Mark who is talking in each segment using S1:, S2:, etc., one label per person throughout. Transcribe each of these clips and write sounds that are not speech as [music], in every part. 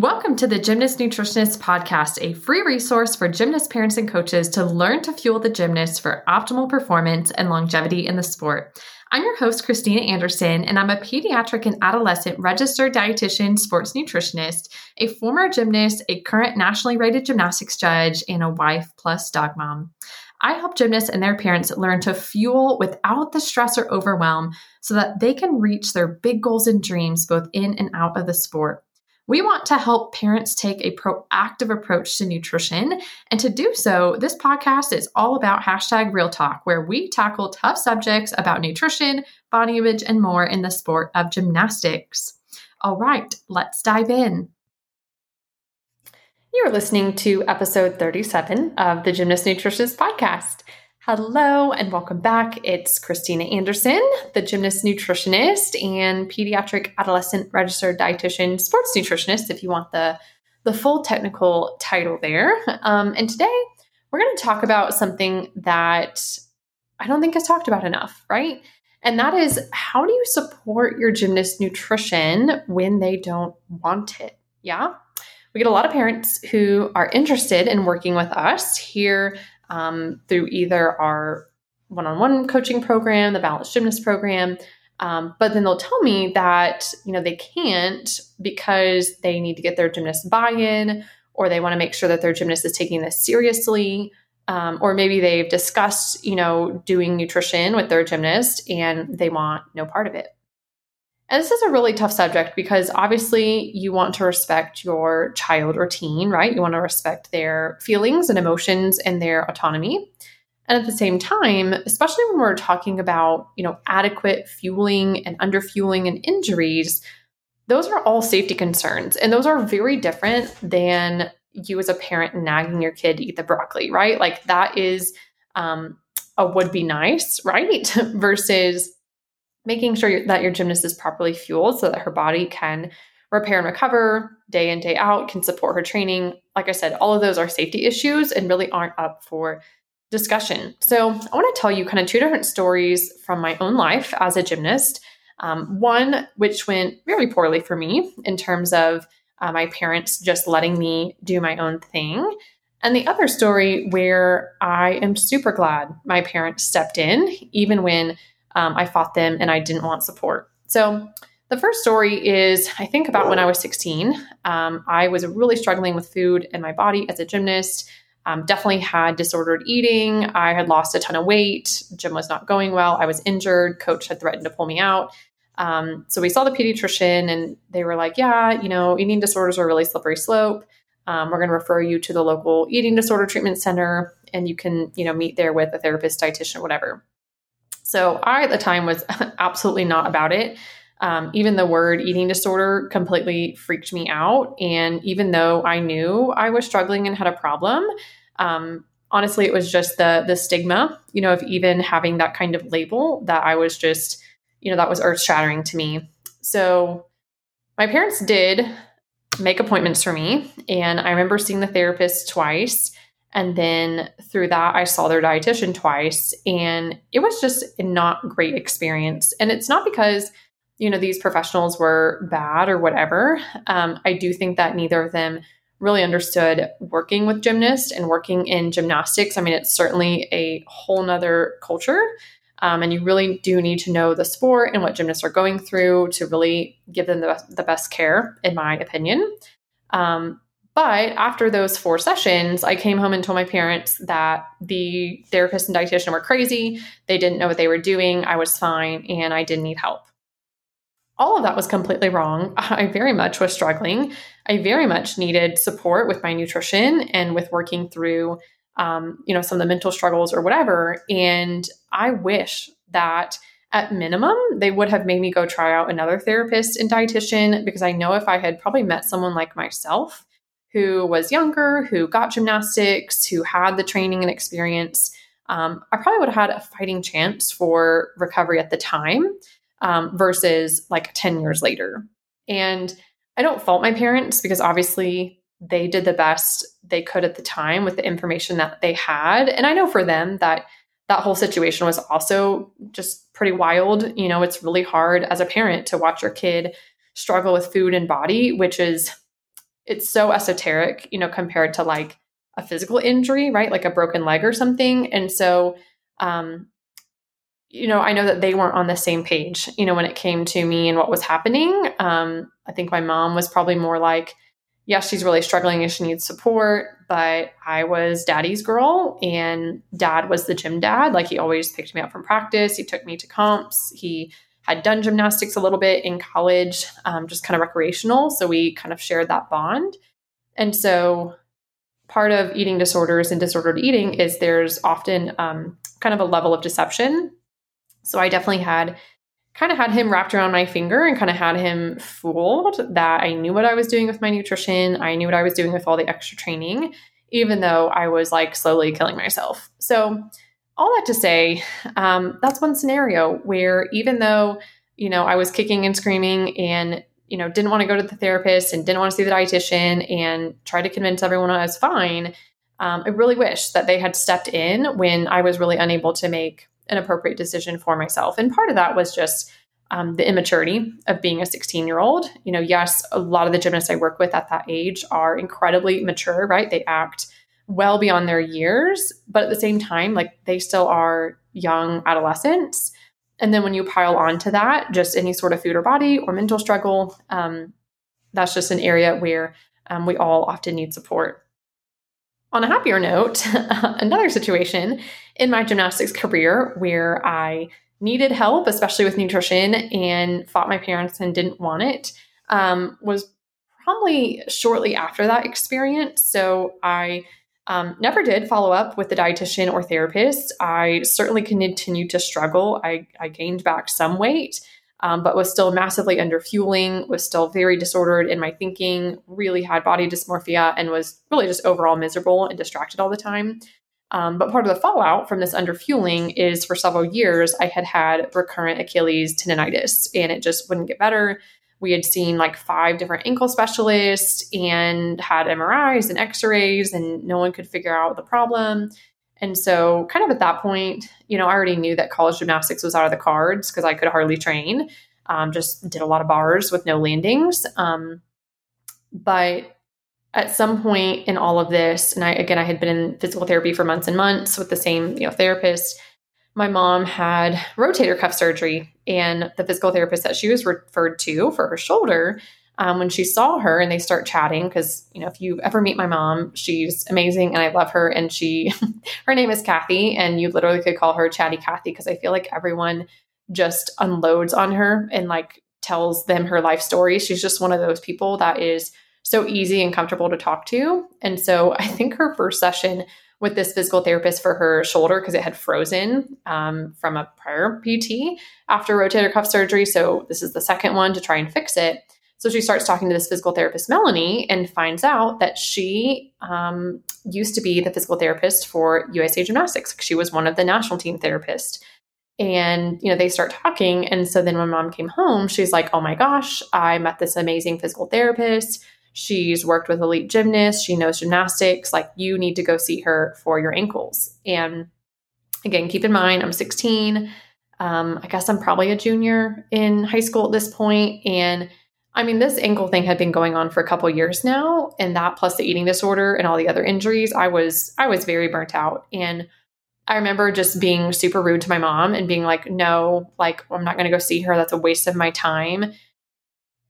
S1: Welcome to the Gymnast Nutritionist Podcast, a free resource for gymnast parents and coaches to learn to fuel the gymnast for optimal performance and longevity in the sport. I'm your host, Christina Anderson, and I'm a pediatric and adolescent registered dietitian, sports nutritionist, a former gymnast, a current nationally rated gymnastics judge, and a wife plus dog mom. I help gymnasts and their parents learn to fuel without the stress or overwhelm so that they can reach their big goals and dreams both in and out of the sport. We want to help parents take a proactive approach to nutrition. And to do so, this podcast is all about hashtag real talk, where we tackle tough subjects about nutrition, body image, and more in the sport of gymnastics. All right, let's dive in. You're listening to episode 37 of the Gymnast Nutritionist Podcast. Hello and welcome back. It's Christina Anderson, the gymnast nutritionist and pediatric adolescent registered dietitian, sports nutritionist, if you want the, the full technical title there. Um, and today we're going to talk about something that I don't think is talked about enough, right? And that is how do you support your gymnast nutrition when they don't want it? Yeah. We get a lot of parents who are interested in working with us here um, through either our one on one coaching program, the Balanced Gymnast program. Um, but then they'll tell me that you know they can't because they need to get their gymnast buy-in or they want to make sure that their gymnast is taking this seriously um, or maybe they've discussed you know doing nutrition with their gymnast and they want no part of it and this is a really tough subject because obviously you want to respect your child or teen, right? You want to respect their feelings and emotions and their autonomy. And at the same time, especially when we're talking about, you know, adequate fueling and underfueling and injuries, those are all safety concerns. And those are very different than you as a parent nagging your kid to eat the broccoli, right? Like that is um, a would be nice, [laughs] right? Versus making sure that your gymnast is properly fueled so that her body can repair and recover day in, day out, can support her training. Like I said, all of those are safety issues and really aren't up for discussion. So, I want to tell you kind of two different stories from my own life as a gymnast. Um, one, which went very poorly for me in terms of uh, my parents just letting me do my own thing. And the other story where I am super glad my parents stepped in, even when um, I fought them and I didn't want support. So, the first story is I think about when I was 16. Um, I was really struggling with food and my body as a gymnast. Um, definitely had disordered eating. I had lost a ton of weight. Gym was not going well. I was injured. Coach had threatened to pull me out. Um, so we saw the pediatrician and they were like, yeah, you know, eating disorders are a really slippery slope. Um, we're going to refer you to the local eating disorder treatment center and you can, you know, meet there with a therapist, dietitian, whatever. So I, at the time, was [laughs] absolutely not about it. Um, even the word eating disorder completely freaked me out. And even though I knew I was struggling and had a problem, um, honestly, it was just the the stigma, you know, of even having that kind of label that I was just, you know, that was earth shattering to me. So my parents did make appointments for me, and I remember seeing the therapist twice. And then through that, I saw their dietitian twice, and it was just a not great experience. And it's not because, you know, these professionals were bad or whatever. Um, I do think that neither of them really understood working with gymnasts and working in gymnastics. I mean, it's certainly a whole nother culture. Um, and you really do need to know the sport and what gymnasts are going through to really give them the, the best care, in my opinion. Um, but after those four sessions, I came home and told my parents that the therapist and dietitian were crazy. They didn't know what they were doing. I was fine and I didn't need help. All of that was completely wrong. [laughs] I very much was struggling. I very much needed support with my nutrition and with working through, um, you know, some of the mental struggles or whatever. And I wish that at minimum, they would have made me go try out another therapist and dietitian because I know if I had probably met someone like myself who was younger, who got gymnastics, who had the training and experience, um, I probably would have had a fighting chance for recovery at the time um, versus like 10 years later. And I don't fault my parents because obviously they did the best they could at the time with the information that they had. And I know for them that that whole situation was also just pretty wild. You know, it's really hard as a parent to watch your kid struggle with food and body, which is it's so esoteric, you know, compared to like a physical injury, right? Like a broken leg or something. And so, um, you know, I know that they weren't on the same page, you know, when it came to me and what was happening. Um, I think my mom was probably more like, yeah, she's really struggling and she needs support. But I was daddy's girl and dad was the gym dad. Like he always picked me up from practice. He took me to comps. He had done gymnastics a little bit in college, um, just kind of recreational. So we kind of shared that bond. And so part of eating disorders and disordered eating is there's often um, kind of a level of deception. So I definitely had kind of had him wrapped around my finger and kind of had him fooled that I knew what I was doing with my nutrition. I knew what I was doing with all the extra training, even though I was like slowly killing myself. So all that to say, um, that's one scenario where even though, you know, I was kicking and screaming and, you know, didn't want to go to the therapist and didn't want to see the dietitian and try to convince everyone I was fine, um, I really wish that they had stepped in when I was really unable to make an appropriate decision for myself. And part of that was just um, the immaturity of being a 16 year old. You know, yes, a lot of the gymnasts I work with at that age are incredibly mature, right? They act well beyond their years, but at the same time, like they still are young adolescents. And then when you pile onto that, just any sort of food or body or mental struggle, um, that's just an area where um, we all often need support. On a happier note, [laughs] another situation in my gymnastics career where I needed help, especially with nutrition, and fought my parents and didn't want it, um, was probably shortly after that experience. So I um, never did follow up with the dietitian or therapist. I certainly continued to struggle. I, I gained back some weight, um, but was still massively under fueling, was still very disordered in my thinking, really had body dysmorphia, and was really just overall miserable and distracted all the time. Um, but part of the fallout from this underfueling is for several years, I had had recurrent Achilles tendonitis and it just wouldn't get better. We had seen like five different ankle specialists and had MRIs and x rays, and no one could figure out the problem. And so, kind of at that point, you know, I already knew that college gymnastics was out of the cards because I could hardly train. Um, just did a lot of bars with no landings. Um, but at some point in all of this, and I again, I had been in physical therapy for months and months with the same you know therapist my mom had rotator cuff surgery, and the physical therapist that she was referred to for her shoulder. Um, when she saw her and they start chatting, because you know, if you ever meet my mom, she's amazing and I love her. And she, [laughs] her name is Kathy, and you literally could call her Chatty Kathy because I feel like everyone just unloads on her and like tells them her life story. She's just one of those people that is so easy and comfortable to talk to. And so I think her first session with this physical therapist for her shoulder because it had frozen um, from a prior PT after rotator cuff surgery. So this is the second one to try and fix it. So she starts talking to this physical therapist, Melanie, and finds out that she um, used to be the physical therapist for USA Gymnastics. She was one of the national team therapists. And, you know, they start talking. And so then when mom came home, she's like, oh my gosh, I met this amazing physical therapist. She's worked with elite gymnasts. She knows gymnastics. Like, you need to go see her for your ankles. And again, keep in mind, I'm 16. Um, I guess I'm probably a junior in high school at this point. And I mean, this ankle thing had been going on for a couple years now, and that plus the eating disorder and all the other injuries, I was I was very burnt out. And I remember just being super rude to my mom and being like, "No, like I'm not going to go see her. That's a waste of my time."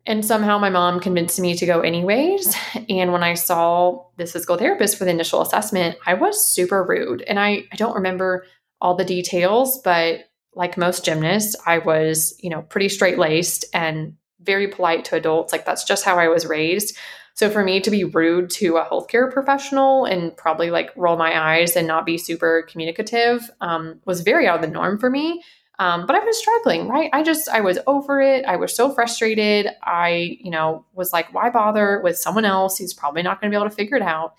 S1: And somehow my mom convinced me to go anyways. And when I saw this physical therapist for the initial assessment, I was super rude. And I, I don't remember all the details, but like most gymnasts, I was, you know, pretty straight laced and very polite to adults. Like that's just how I was raised. So for me to be rude to a healthcare professional and probably like roll my eyes and not be super communicative um, was very out of the norm for me. Um, but I was struggling, right? I just, I was over it. I was so frustrated. I, you know, was like, why bother with someone else who's probably not going to be able to figure it out?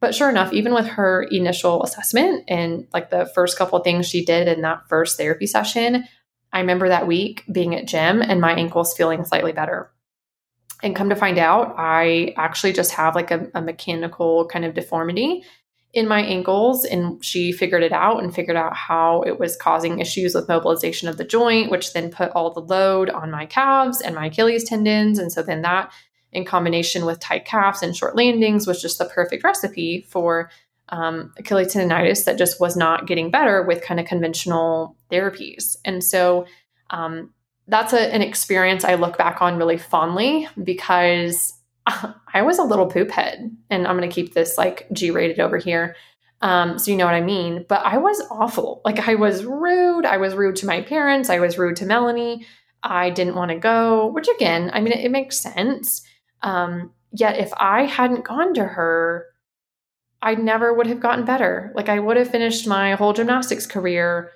S1: But sure enough, even with her initial assessment and like the first couple of things she did in that first therapy session, I remember that week being at gym and my ankles feeling slightly better. And come to find out, I actually just have like a, a mechanical kind of deformity in my ankles and she figured it out and figured out how it was causing issues with mobilization of the joint which then put all the load on my calves and my achilles tendons and so then that in combination with tight calves and short landings was just the perfect recipe for um, Achilles tendonitis that just was not getting better with kind of conventional therapies. And so um, that's a, an experience I look back on really fondly because I was a little poop head, and I'm going to keep this like G rated over here. Um, so you know what I mean. But I was awful. Like I was rude. I was rude to my parents. I was rude to Melanie. I didn't want to go, which again, I mean, it, it makes sense. Um, yet if I hadn't gone to her, I never would have gotten better. Like I would have finished my whole gymnastics career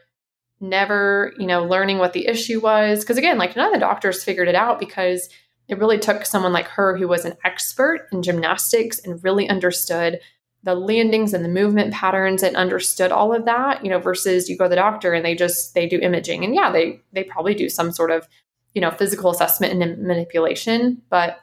S1: never, you know, learning what the issue was. Because again, like none of the doctors figured it out because it really took someone like her who was an expert in gymnastics and really understood the landings and the movement patterns and understood all of that, you know, versus you go to the doctor and they just they do imaging. And yeah, they they probably do some sort of, you know, physical assessment and manipulation, but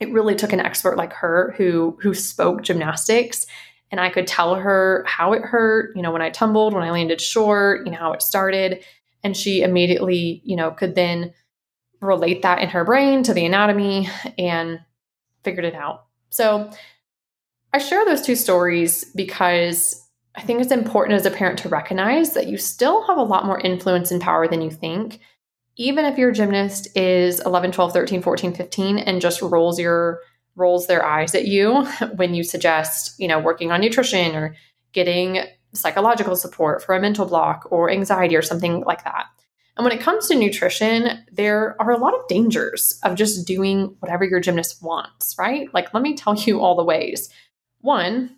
S1: it really took an expert like her who who spoke gymnastics and I could tell her how it hurt, you know, when I tumbled, when I landed short, you know, how it started. And she immediately, you know, could then relate that in her brain to the anatomy and figured it out. So I share those two stories because I think it's important as a parent to recognize that you still have a lot more influence and power than you think. Even if your gymnast is 11, 12, 13, 14, 15 and just rolls your rolls their eyes at you [laughs] when you suggest, you know, working on nutrition or getting psychological support for a mental block or anxiety or something like that. And when it comes to nutrition, there are a lot of dangers of just doing whatever your gymnast wants, right? Like, let me tell you all the ways. One,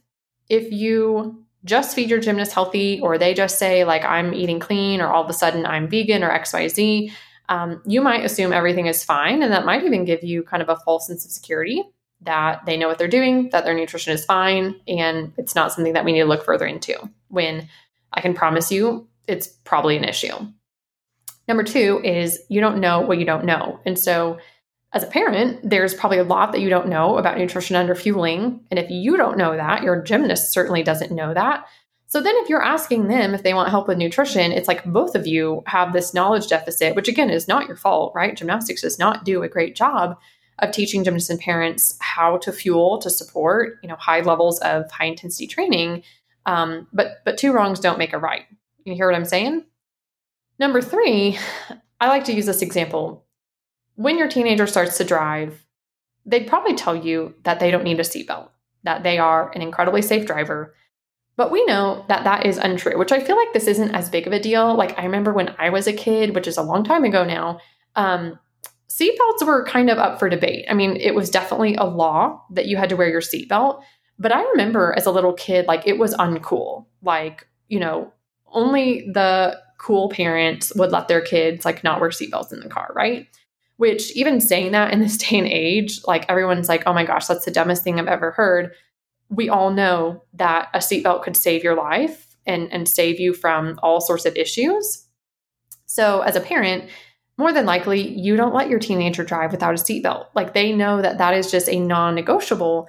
S1: if you just feed your gymnast healthy, or they just say, like, I'm eating clean, or all of a sudden I'm vegan or XYZ, um, you might assume everything is fine. And that might even give you kind of a false sense of security that they know what they're doing, that their nutrition is fine, and it's not something that we need to look further into when I can promise you it's probably an issue. Number two is you don't know what you don't know. And so, as a parent, there's probably a lot that you don't know about nutrition under fueling. And if you don't know that, your gymnast certainly doesn't know that. So then, if you're asking them if they want help with nutrition, it's like both of you have this knowledge deficit, which again is not your fault, right? Gymnastics does not do a great job of teaching gymnasts and parents how to fuel to support you know high levels of high intensity training um, but but two wrongs don't make a right you hear what i'm saying number three i like to use this example when your teenager starts to drive they'd probably tell you that they don't need a seatbelt that they are an incredibly safe driver but we know that that is untrue which i feel like this isn't as big of a deal like i remember when i was a kid which is a long time ago now um, seatbelts were kind of up for debate. I mean, it was definitely a law that you had to wear your seatbelt. But I remember as a little kid, like it was uncool. Like, you know, only the cool parents would let their kids like not wear seatbelts in the car, right? Which even saying that in this [laughs] day and age, like everyone's like, oh my gosh, that's the dumbest thing I've ever heard. We all know that a seatbelt could save your life and, and save you from all sorts of issues. So as a parent, more than likely you don't let your teenager drive without a seatbelt. Like they know that that is just a non negotiable.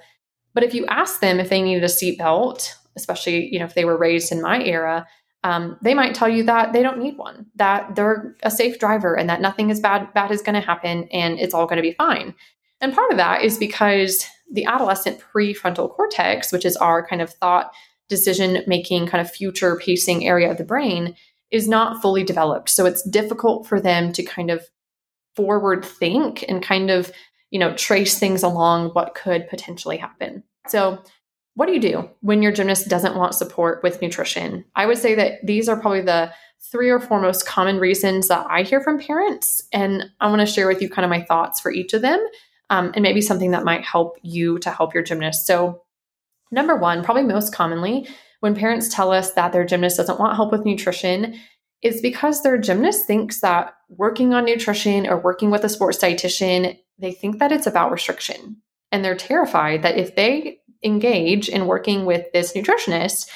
S1: But if you ask them if they needed a seatbelt, especially you know if they were raised in my era, um, they might tell you that they don't need one, that they're a safe driver, and that nothing is bad bad is going to happen, and it's all going to be fine. And part of that is because the adolescent prefrontal cortex, which is our kind of thought, decision making, kind of future pacing area of the brain, is not fully developed. So it's difficult for them to kind of forward think and kind of, you know, trace things along what could potentially happen. So, what do you do when your gymnast doesn't want support with nutrition? I would say that these are probably the three or four most common reasons that I hear from parents. And I want to share with you kind of my thoughts for each of them um, and maybe something that might help you to help your gymnast. So, number one, probably most commonly, when parents tell us that their gymnast doesn't want help with nutrition is because their gymnast thinks that working on nutrition or working with a sports dietitian, they think that it's about restriction. And they're terrified that if they engage in working with this nutritionist,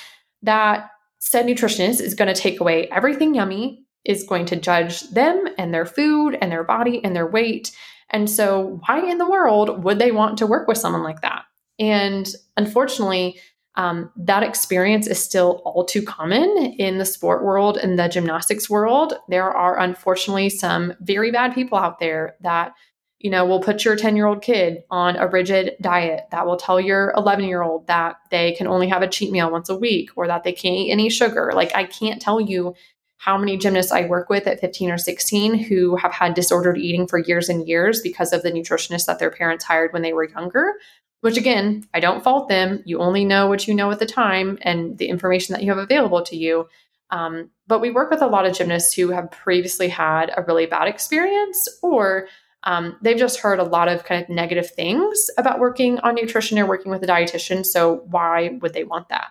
S1: that said nutritionist is going to take away everything yummy, is going to judge them and their food and their body and their weight. And so, why in the world would they want to work with someone like that? And unfortunately, um, that experience is still all too common in the sport world and the gymnastics world. There are unfortunately some very bad people out there that you know, we'll put your 10 year old kid on a rigid diet that will tell your 11 year old that they can only have a cheat meal once a week or that they can't eat any sugar. Like, I can't tell you how many gymnasts I work with at 15 or 16 who have had disordered eating for years and years because of the nutritionist that their parents hired when they were younger. Which again, I don't fault them. You only know what you know at the time and the information that you have available to you. Um, but we work with a lot of gymnasts who have previously had a really bad experience or um, they've just heard a lot of kind of negative things about working on nutrition or working with a dietitian. So, why would they want that?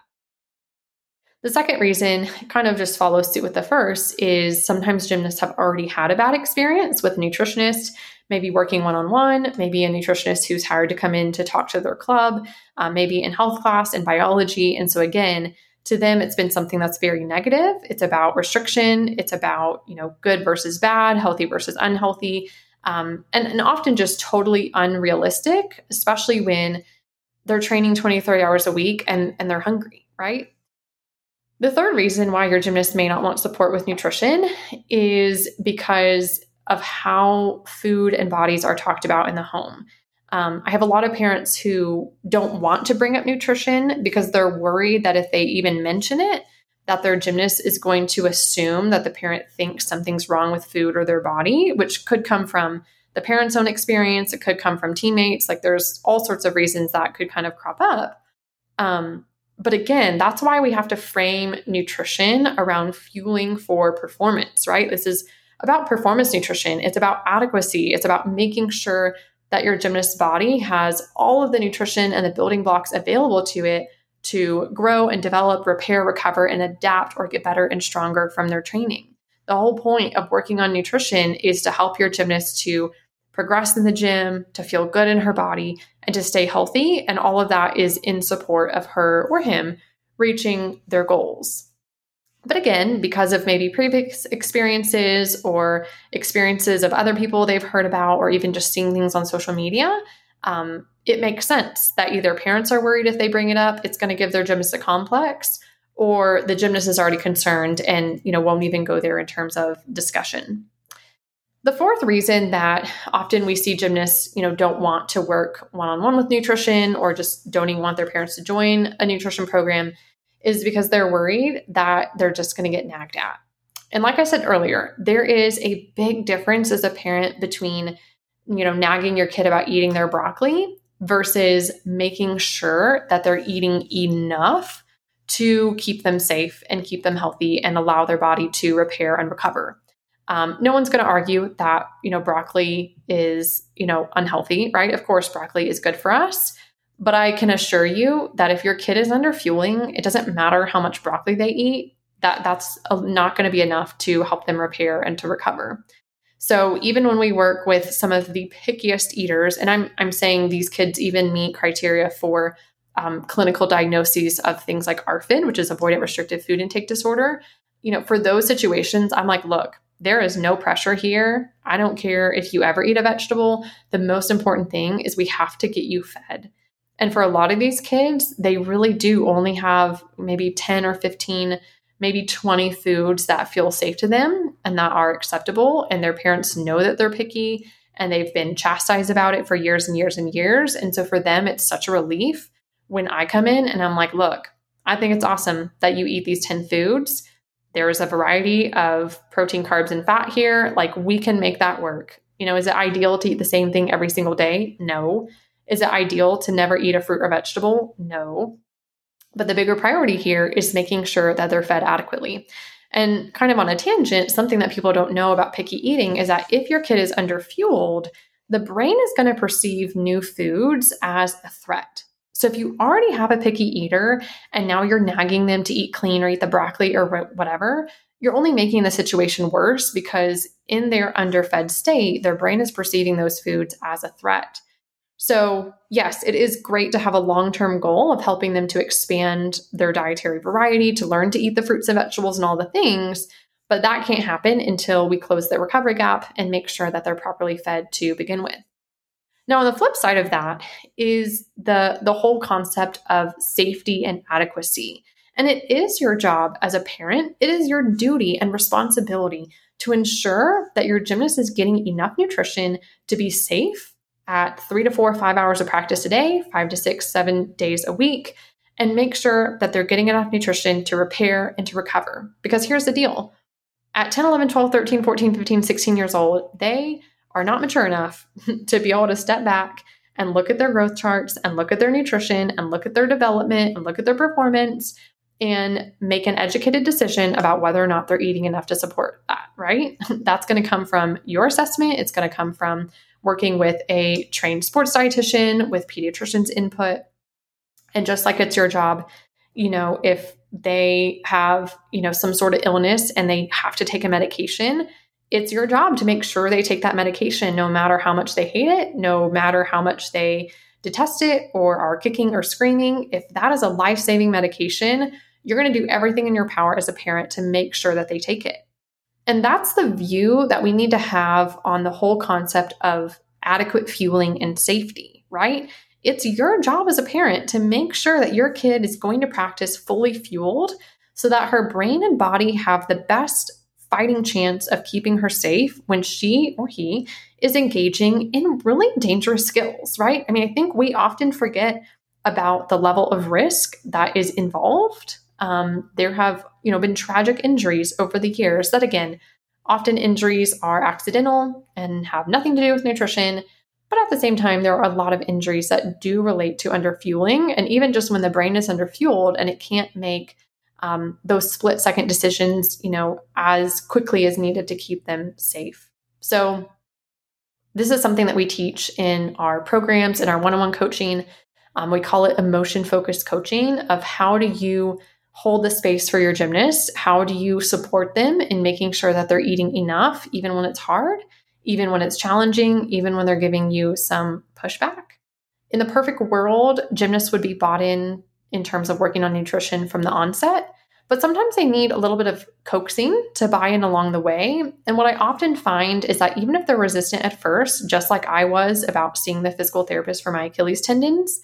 S1: The second reason kind of just follows suit with the first is sometimes gymnasts have already had a bad experience with a nutritionist, maybe working one on one, maybe a nutritionist who's hired to come in to talk to their club, uh, maybe in health class and biology. And so, again, to them, it's been something that's very negative. It's about restriction, it's about, you know, good versus bad, healthy versus unhealthy, um, and, and often just totally unrealistic, especially when they're training 20, 30 hours a week and, and they're hungry, right? The third reason why your gymnast may not want support with nutrition is because of how food and bodies are talked about in the home. Um, I have a lot of parents who don't want to bring up nutrition because they're worried that if they even mention it, that their gymnast is going to assume that the parent thinks something's wrong with food or their body, which could come from the parent's own experience. It could come from teammates. Like there's all sorts of reasons that could kind of crop up. Um, but again, that's why we have to frame nutrition around fueling for performance, right? This is about performance nutrition. It's about adequacy. It's about making sure that your gymnast's body has all of the nutrition and the building blocks available to it to grow and develop, repair, recover, and adapt or get better and stronger from their training. The whole point of working on nutrition is to help your gymnast to progress in the gym, to feel good in her body, and to stay healthy. And all of that is in support of her or him reaching their goals. But again, because of maybe previous experiences or experiences of other people they've heard about, or even just seeing things on social media, um, it makes sense that either parents are worried if they bring it up, it's going to give their gymnast a complex, or the gymnast is already concerned and you know won't even go there in terms of discussion. The fourth reason that often we see gymnasts, you know, don't want to work one-on-one with nutrition or just don't even want their parents to join a nutrition program is because they're worried that they're just going to get nagged at. And like I said earlier, there is a big difference as a parent between, you know, nagging your kid about eating their broccoli versus making sure that they're eating enough to keep them safe and keep them healthy and allow their body to repair and recover. Um, no one's going to argue that you know broccoli is you know unhealthy, right? Of course, broccoli is good for us, but I can assure you that if your kid is under fueling, it doesn't matter how much broccoli they eat. That that's not going to be enough to help them repair and to recover. So even when we work with some of the pickiest eaters, and I'm I'm saying these kids even meet criteria for um, clinical diagnoses of things like ARFID, which is avoidant restrictive food intake disorder. You know, for those situations, I'm like, look, there is no pressure here. I don't care if you ever eat a vegetable. The most important thing is we have to get you fed. And for a lot of these kids, they really do only have maybe 10 or 15, maybe 20 foods that feel safe to them and that are acceptable. And their parents know that they're picky and they've been chastised about it for years and years and years. And so for them, it's such a relief when I come in and I'm like, look, I think it's awesome that you eat these 10 foods there's a variety of protein, carbs, and fat here. Like we can make that work. You know, is it ideal to eat the same thing every single day? No. Is it ideal to never eat a fruit or vegetable? No. But the bigger priority here is making sure that they're fed adequately. And kind of on a tangent, something that people don't know about picky eating is that if your kid is underfueled, the brain is going to perceive new foods as a threat. So if you already have a picky eater and now you're nagging them to eat clean or eat the broccoli or whatever, you're only making the situation worse because in their underfed state, their brain is perceiving those foods as a threat. So, yes, it is great to have a long term goal of helping them to expand their dietary variety, to learn to eat the fruits and vegetables and all the things. But that can't happen until we close the recovery gap and make sure that they're properly fed to begin with. Now, on the flip side of that is the, the whole concept of safety and adequacy. And it is your job as a parent, it is your duty and responsibility to ensure that your gymnast is getting enough nutrition to be safe at three to four, five hours of practice a day, five to six, seven days a week, and make sure that they're getting enough nutrition to repair and to recover. Because here's the deal at 10, 11, 12, 13, 14, 15, 16 years old, they are not mature enough [laughs] to be able to step back and look at their growth charts and look at their nutrition and look at their development and look at their performance and make an educated decision about whether or not they're eating enough to support that, right? [laughs] That's going to come from your assessment. It's going to come from working with a trained sports dietitian, with pediatrician's input. And just like it's your job, you know, if they have, you know, some sort of illness and they have to take a medication, it's your job to make sure they take that medication no matter how much they hate it, no matter how much they detest it or are kicking or screaming. If that is a life saving medication, you're going to do everything in your power as a parent to make sure that they take it. And that's the view that we need to have on the whole concept of adequate fueling and safety, right? It's your job as a parent to make sure that your kid is going to practice fully fueled so that her brain and body have the best fighting chance of keeping her safe when she or he is engaging in really dangerous skills, right? I mean, I think we often forget about the level of risk that is involved. Um, there have, you know, been tragic injuries over the years that, again, often injuries are accidental and have nothing to do with nutrition. But at the same time, there are a lot of injuries that do relate to underfueling. And even just when the brain is underfueled and it can't make um, those split second decisions, you know, as quickly as needed to keep them safe. So, this is something that we teach in our programs in our one on one coaching. Um, we call it emotion focused coaching of how do you hold the space for your gymnast? How do you support them in making sure that they're eating enough, even when it's hard, even when it's challenging, even when they're giving you some pushback? In the perfect world, gymnasts would be bought in in terms of working on nutrition from the onset. But sometimes they need a little bit of coaxing to buy in along the way. And what I often find is that even if they're resistant at first, just like I was about seeing the physical therapist for my Achilles tendons,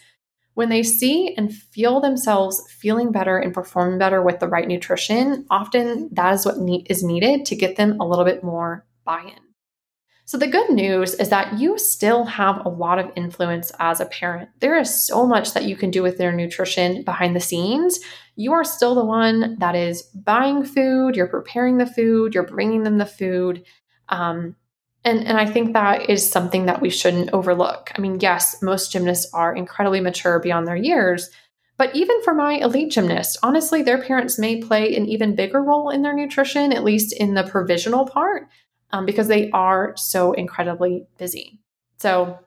S1: when they see and feel themselves feeling better and performing better with the right nutrition, often that is what is needed to get them a little bit more buy in. So, the good news is that you still have a lot of influence as a parent. There is so much that you can do with their nutrition behind the scenes. You are still the one that is buying food, you're preparing the food, you're bringing them the food. Um, and, and I think that is something that we shouldn't overlook. I mean, yes, most gymnasts are incredibly mature beyond their years, but even for my elite gymnasts, honestly, their parents may play an even bigger role in their nutrition, at least in the provisional part um, because they are so incredibly busy. So,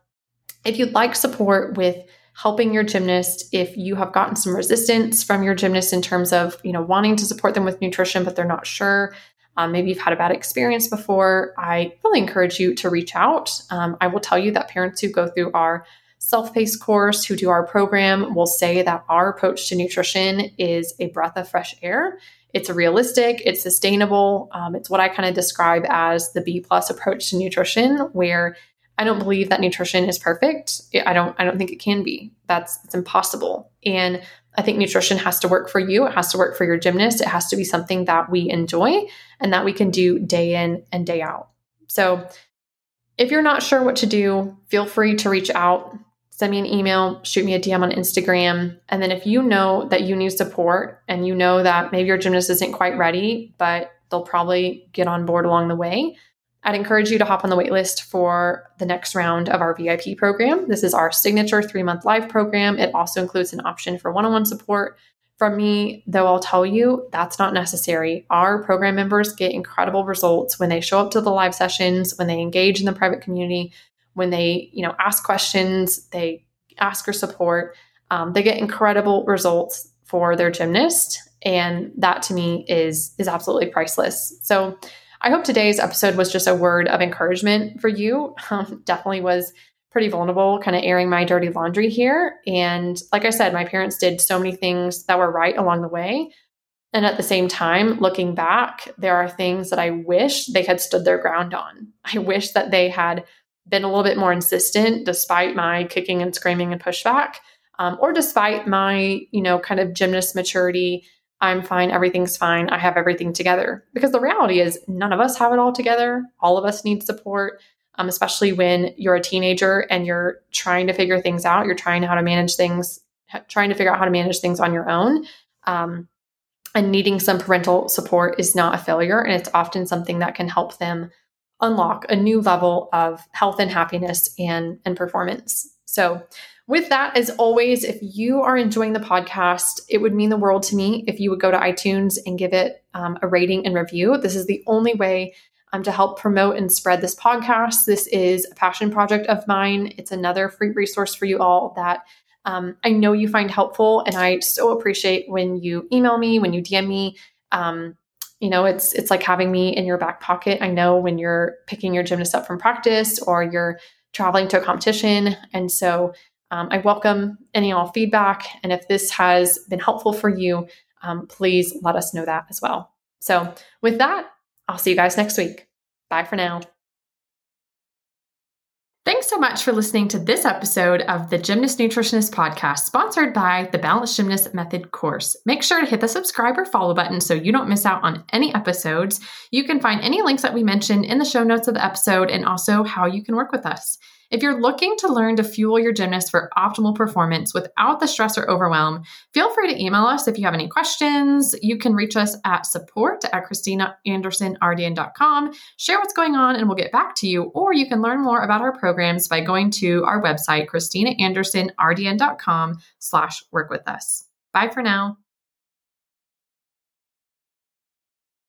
S1: if you'd like support with helping your gymnast, if you have gotten some resistance from your gymnast in terms of you know wanting to support them with nutrition, but they're not sure, um, maybe you've had a bad experience before, I really encourage you to reach out. Um, I will tell you that parents who go through our self paced course, who do our program, will say that our approach to nutrition is a breath of fresh air it's realistic, it's sustainable. Um, it's what I kind of describe as the B plus approach to nutrition, where I don't believe that nutrition is perfect. I don't. I don't think it can be. That's it's impossible. And I think nutrition has to work for you. It has to work for your gymnast. It has to be something that we enjoy and that we can do day in and day out. So, if you're not sure what to do, feel free to reach out send me an email, shoot me a DM on Instagram. And then if you know that you need support and you know that maybe your gymnast isn't quite ready, but they'll probably get on board along the way, I'd encourage you to hop on the waitlist for the next round of our VIP program. This is our signature three month live program. It also includes an option for one on one support from me, though I'll tell you that's not necessary. Our program members get incredible results when they show up to the live sessions, when they engage in the private community, when they you know ask questions they ask for support um, they get incredible results for their gymnast and that to me is is absolutely priceless so i hope today's episode was just a word of encouragement for you. Um, definitely was pretty vulnerable kind of airing my dirty laundry here. And like i said my parents did so many things that were right along the way. And at the same time looking back there are things that i wish they had stood their ground on. I wish that they had been a little bit more insistent despite my kicking and screaming and pushback, um, or despite my, you know, kind of gymnast maturity I'm fine, everything's fine, I have everything together. Because the reality is, none of us have it all together. All of us need support, um, especially when you're a teenager and you're trying to figure things out. You're trying how to manage things, trying to figure out how to manage things on your own. Um, and needing some parental support is not a failure. And it's often something that can help them unlock a new level of health and happiness and, and performance. So, with that, as always, if you are enjoying the podcast, it would mean the world to me if you would go to iTunes and give it um, a rating and review. This is the only way um, to help promote and spread this podcast. This is a passion project of mine. It's another free resource for you all that um, I know you find helpful. And I so appreciate when you email me, when you DM me. Um, you know, it's it's like having me in your back pocket. I know when you're picking your gymnast up from practice or you're traveling to a competition. And so um, I welcome any and all feedback. And if this has been helpful for you, um, please let us know that as well. So, with that, I'll see you guys next week. Bye for now. Thanks so much for listening to this episode of the Gymnast Nutritionist Podcast, sponsored by the Balanced Gymnast Method course. Make sure to hit the subscribe or follow button so you don't miss out on any episodes. You can find any links that we mentioned in the show notes of the episode and also how you can work with us. If you're looking to learn to fuel your gymnast for optimal performance without the stress or overwhelm, feel free to email us if you have any questions. You can reach us at support at christinaandersonrdn.com. Share what's going on and we'll get back to you. Or you can learn more about our programs by going to our website, christinaandersonrdn.com slash work with us. Bye for now.